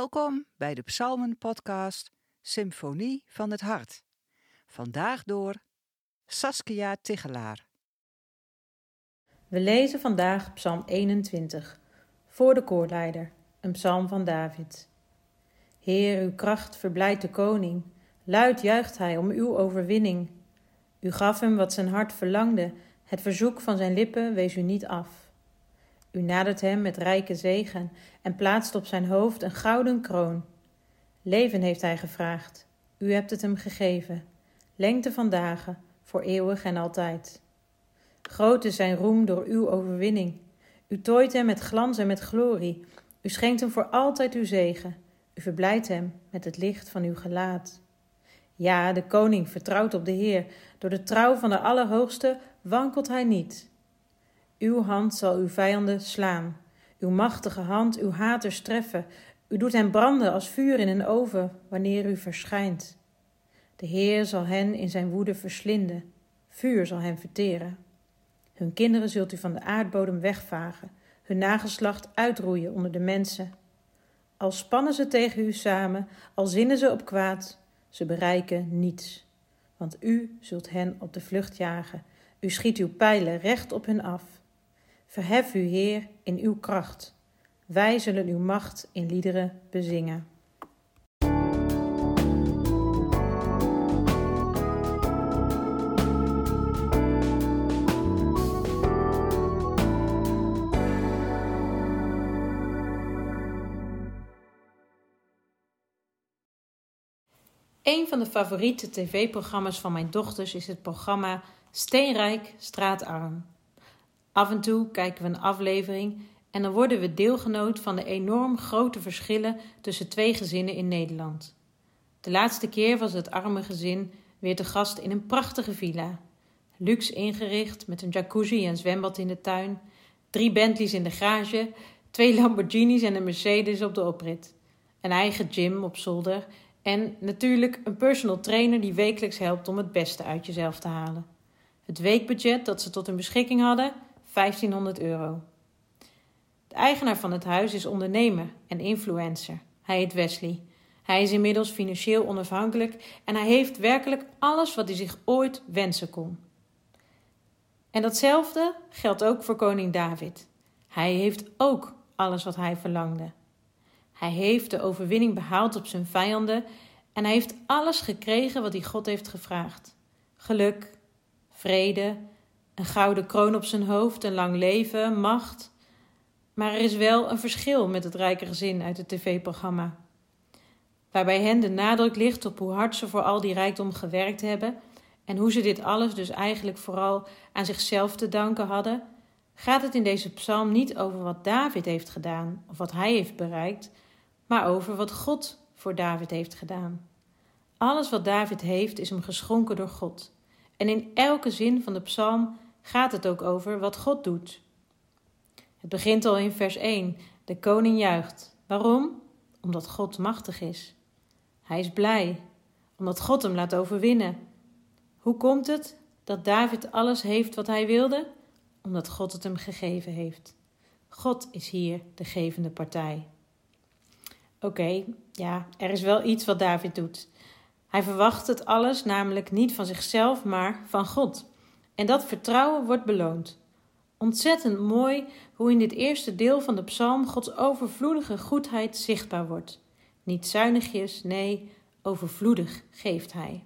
Welkom bij de Psalmen-podcast Symfonie van het Hart. Vandaag door Saskia Tigelaar. We lezen vandaag Psalm 21 voor de koorleider, een psalm van David. Heer, uw kracht verblijdt de koning, luid juicht hij om uw overwinning. U gaf hem wat zijn hart verlangde, het verzoek van zijn lippen wees u niet af. U nadert hem met rijke zegen en plaatst op zijn hoofd een gouden kroon. Leven heeft hij gevraagd, u hebt het hem gegeven. Lengte van dagen, voor eeuwig en altijd. Groot is zijn roem door uw overwinning. U tooit hem met glans en met glorie. U schenkt hem voor altijd uw zegen. U verblijdt hem met het licht van uw gelaat. Ja, de koning vertrouwt op de Heer. Door de trouw van de Allerhoogste wankelt hij niet. Uw hand zal uw vijanden slaan, uw machtige hand uw haters treffen. U doet hen branden als vuur in een oven wanneer u verschijnt. De Heer zal hen in zijn woede verslinden, vuur zal hen verteren. Hun kinderen zult u van de aardbodem wegvagen, hun nageslacht uitroeien onder de mensen. Al spannen ze tegen u samen, al zinnen ze op kwaad, ze bereiken niets. Want u zult hen op de vlucht jagen, u schiet uw pijlen recht op hen af. Verhef u, Heer, in uw kracht. Wij zullen uw macht in liederen bezingen. Een van de favoriete tv-programma's van mijn dochters is het programma Steenrijk Straatarm. Af en toe kijken we een aflevering en dan worden we deelgenoot van de enorm grote verschillen tussen twee gezinnen in Nederland. De laatste keer was het arme gezin weer te gast in een prachtige villa. Luxe ingericht met een jacuzzi en zwembad in de tuin, drie Bentleys in de garage, twee Lamborghinis en een Mercedes op de oprit, een eigen gym op zolder en natuurlijk een personal trainer die wekelijks helpt om het beste uit jezelf te halen. Het weekbudget dat ze tot hun beschikking hadden 1500 euro. De eigenaar van het huis is ondernemer en influencer. Hij heet Wesley. Hij is inmiddels financieel onafhankelijk en hij heeft werkelijk alles wat hij zich ooit wensen kon. En datzelfde geldt ook voor koning David. Hij heeft ook alles wat hij verlangde. Hij heeft de overwinning behaald op zijn vijanden en hij heeft alles gekregen wat hij God heeft gevraagd: geluk, vrede, een gouden kroon op zijn hoofd, een lang leven, macht. Maar er is wel een verschil met het rijke gezin uit het tv-programma. Waarbij hen de nadruk ligt op hoe hard ze voor al die rijkdom gewerkt hebben en hoe ze dit alles dus eigenlijk vooral aan zichzelf te danken hadden, gaat het in deze psalm niet over wat David heeft gedaan of wat hij heeft bereikt, maar over wat God voor David heeft gedaan. Alles wat David heeft is hem geschonken door God. En in elke zin van de psalm gaat het ook over wat God doet. Het begint al in vers 1. De koning juicht. Waarom? Omdat God machtig is. Hij is blij, omdat God hem laat overwinnen. Hoe komt het dat David alles heeft wat hij wilde? Omdat God het hem gegeven heeft. God is hier de gevende partij. Oké, ja, er is wel iets wat David doet. Hij verwacht het alles namelijk niet van zichzelf, maar van God. En dat vertrouwen wordt beloond. Ontzettend mooi hoe in dit eerste deel van de psalm Gods overvloedige goedheid zichtbaar wordt. Niet zuinigjes, nee, overvloedig geeft Hij.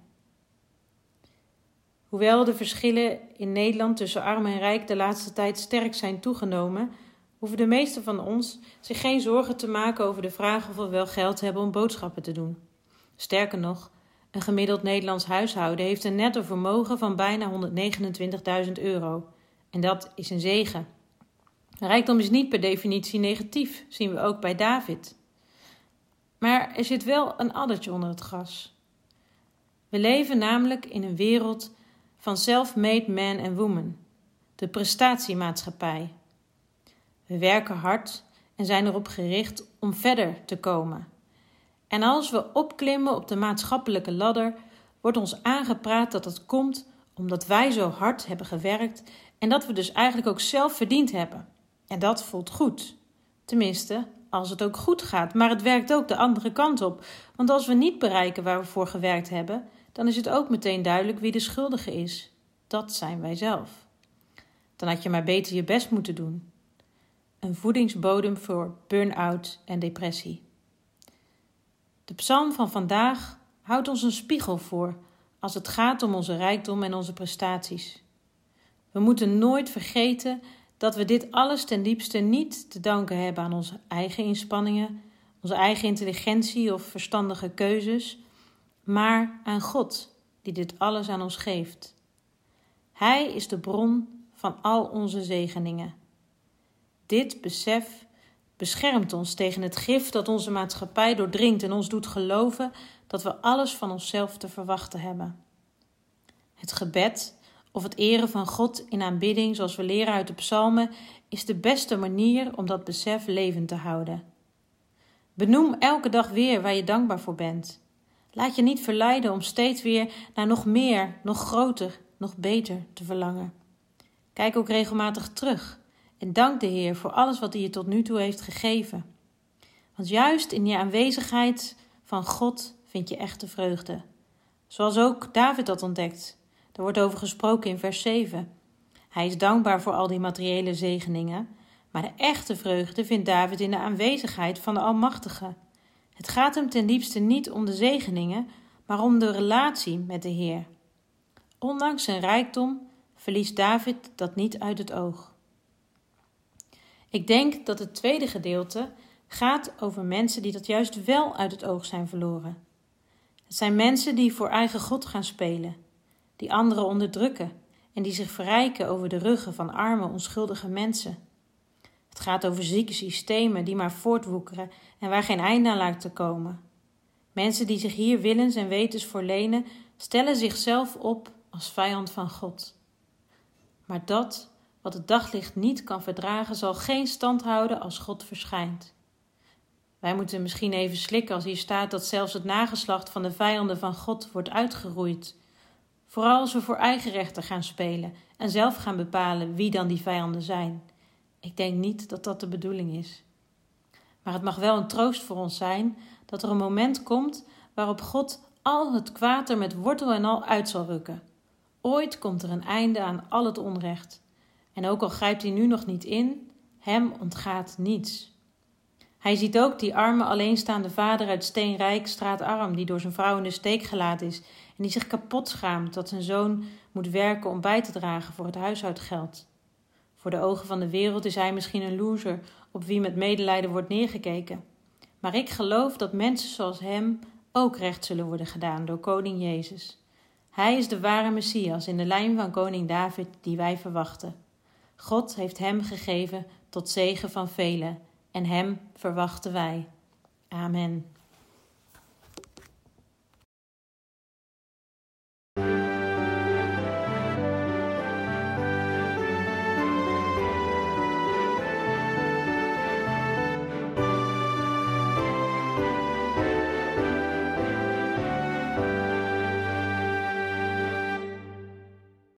Hoewel de verschillen in Nederland tussen arm en rijk de laatste tijd sterk zijn toegenomen, hoeven de meesten van ons zich geen zorgen te maken over de vraag of we wel geld hebben om boodschappen te doen. Sterker nog, een gemiddeld Nederlands huishouden heeft een netto vermogen van bijna 129.000 euro. En dat is een zegen. Rijkdom is niet per definitie negatief, zien we ook bij David. Maar er zit wel een addertje onder het gras. We leven namelijk in een wereld van self-made man en woman, de prestatiemaatschappij. We werken hard en zijn erop gericht om verder te komen. En als we opklimmen op de maatschappelijke ladder, wordt ons aangepraat dat het komt omdat wij zo hard hebben gewerkt en dat we dus eigenlijk ook zelf verdiend hebben. En dat voelt goed. Tenminste, als het ook goed gaat, maar het werkt ook de andere kant op. Want als we niet bereiken waar we voor gewerkt hebben, dan is het ook meteen duidelijk wie de schuldige is. Dat zijn wij zelf. Dan had je maar beter je best moeten doen. Een voedingsbodem voor burn-out en depressie. De psalm van vandaag houdt ons een spiegel voor als het gaat om onze rijkdom en onze prestaties. We moeten nooit vergeten dat we dit alles ten diepste niet te danken hebben aan onze eigen inspanningen, onze eigen intelligentie of verstandige keuzes, maar aan God, die dit alles aan ons geeft. Hij is de bron van al onze zegeningen. Dit besef beschermt ons tegen het gif dat onze maatschappij doordringt en ons doet geloven dat we alles van onszelf te verwachten hebben. Het gebed of het eren van God in aanbidding, zoals we leren uit de psalmen, is de beste manier om dat besef levend te houden. Benoem elke dag weer waar je dankbaar voor bent. Laat je niet verleiden om steeds weer naar nog meer, nog groter, nog beter te verlangen. Kijk ook regelmatig terug en dank de Heer voor alles wat hij je tot nu toe heeft gegeven. Want juist in je aanwezigheid van God vind je echte vreugde. Zoals ook David dat ontdekt. Er wordt over gesproken in vers 7. Hij is dankbaar voor al die materiële zegeningen, maar de echte vreugde vindt David in de aanwezigheid van de Almachtige. Het gaat hem ten diepste niet om de zegeningen, maar om de relatie met de Heer. Ondanks zijn rijkdom verliest David dat niet uit het oog. Ik denk dat het tweede gedeelte gaat over mensen die dat juist wel uit het oog zijn verloren. Het zijn mensen die voor eigen God gaan spelen, die anderen onderdrukken en die zich verrijken over de ruggen van arme, onschuldige mensen. Het gaat over zieke systemen die maar voortwoekeren en waar geen einde aan lijkt te komen. Mensen die zich hier willens en wetens voor lenen, stellen zichzelf op als vijand van God. Maar dat wat het daglicht niet kan verdragen, zal geen stand houden als God verschijnt. Wij moeten misschien even slikken als hier staat dat zelfs het nageslacht van de vijanden van God wordt uitgeroeid. Vooral als we voor eigen rechten gaan spelen en zelf gaan bepalen wie dan die vijanden zijn. Ik denk niet dat dat de bedoeling is. Maar het mag wel een troost voor ons zijn dat er een moment komt waarop God al het kwaad er met wortel en al uit zal rukken. Ooit komt er een einde aan al het onrecht. En ook al grijpt hij nu nog niet in, hem ontgaat niets. Hij ziet ook die arme alleenstaande vader uit Steenrijk, straatarm, die door zijn vrouw in de steek gelaten is en die zich kapot schaamt dat zijn zoon moet werken om bij te dragen voor het huishoudgeld. Voor de ogen van de wereld is hij misschien een loser op wie met medelijden wordt neergekeken. Maar ik geloof dat mensen zoals hem ook recht zullen worden gedaan door koning Jezus. Hij is de ware Messias in de lijn van koning David die wij verwachten. God heeft hem gegeven tot zegen van velen en hem verwachten wij. Amen.